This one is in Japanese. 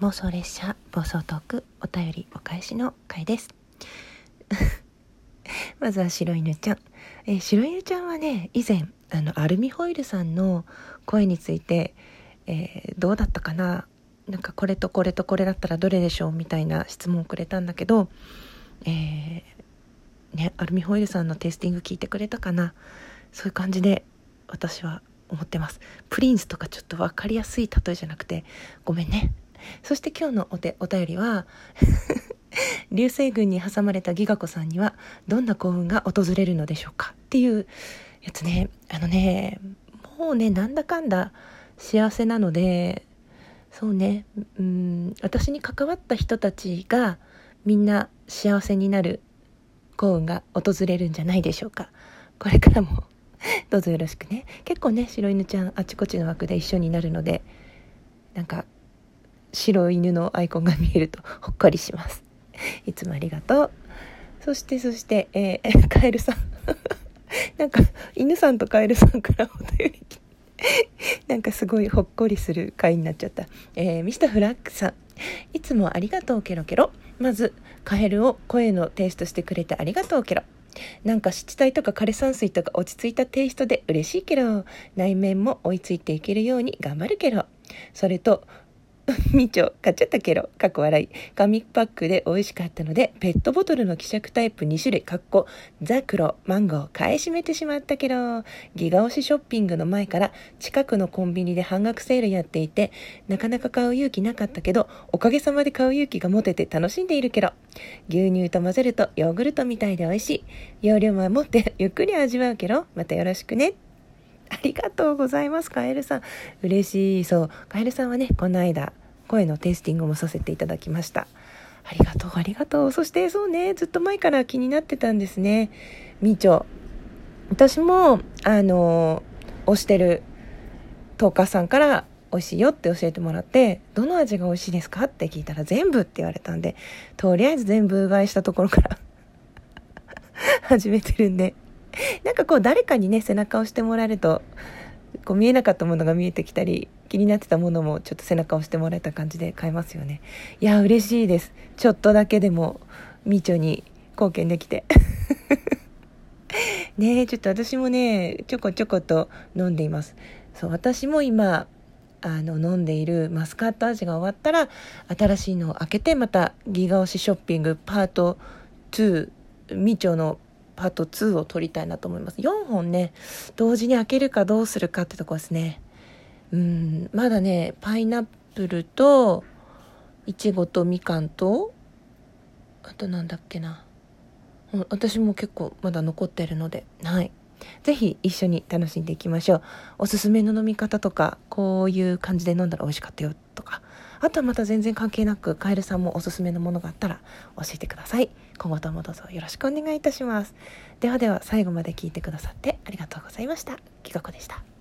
妄想列車暴走トークお便りお返しの回です。まずは白犬ちゃん、え、白犬ちゃんはね以前あのアルミホイルさんの声について、えー、どうだったかな？なんかこれとこれとこれだったらどれでしょうみたいな質問をくれたんだけど、えー、ね、アルミホイルさんのテイスティング聞いてくれたかな？そういう感じで私は思ってます。プリンスとかちょっと分かりやすい例えじゃなくてごめんね。そして今日のお手お便りは 流星群に挟まれたギガ子さんにはどんな幸運が訪れるのでしょうかっていうやつね。あのねもうねなんだかんだ幸せなのでそうねうん私に関わった人たちがみんな幸せになる幸運が訪れるんじゃないでしょうか。これからもどうぞよろしくね。結構ね白犬ちゃんあちこちの枠で一緒になるのでなんか白犬のアイコンが見えると ほっこりします いつもありがとうそしてそして、えー、カエルさん なんか犬さんとカエルさんからお便り来てなんかすごいほっこりする回になっちゃった。えー、ミスターフラッグさん。いつもありがとうケロケロ。まず、カエルを声のテイストしてくれてありがとうケロ。なんか湿地帯とか枯山水とか落ち着いたテイストで嬉しいけど、内面も追いついていけるように頑張るけど。それと、みちょ、買っちゃったけど、かっこ笑い。紙パックで美味しかったので、ペットボトルの希釈タイプ2種類、かっこ、ザクロ、マンゴー、買い占めてしまったけど、ギガ押しショッピングの前から、近くのコンビニで半額セールやっていて、なかなか買う勇気なかったけど、おかげさまで買う勇気が持てて楽しんでいるけど、牛乳と混ぜるとヨーグルトみたいで美味しい。容量も持ってゆっくり味わうけど、またよろしくね。ありがとうございます、カエルさん。嬉しい。そう。カエルさんはね、この間、声のテイスティングもさせていただきました。ありがとう、ありがとう。そして、そうね、ずっと前から気になってたんですね。みちょ。私も、あの、推してるトーカーさんから美味しいよって教えてもらって、どの味が美味しいですかって聞いたら全部って言われたんで、とりあえず全部うがいしたところから 始めてるんで、なんかこう誰かにね、背中を押してもらえると、こう見えなかったものが見えてきたり、気になってたものもちょっと背中を押してもらえた感じで買えますよね。いや、嬉しいです。ちょっとだけでも、みちょに貢献できて。ねえ、ちょっと私もね、ちょこちょこと飲んでいます。そう、私も今、あの、飲んでいるマスカット味が終わったら、新しいのを開けて、またギガ押しショッピングパート2、みちょのパート2を撮りたいなと思います。4本ね、同時に開けるかどうするかってとこですね。うん、まだね、パイナップルと、いちごとみかんと、あとなんだっけな。私も結構まだ残ってるので、はい。ぜひ一緒に楽しんでいきましょう。おすすめの飲み方とか、こういう感じで飲んだら美味しかったよとか、あとはまた全然関係なくカエルさんもおすすめのものがあったら教えてください。今後ともどうぞよろしくお願いいたします。ではでは最後まで聞いてくださってありがとうございました。きかこでした。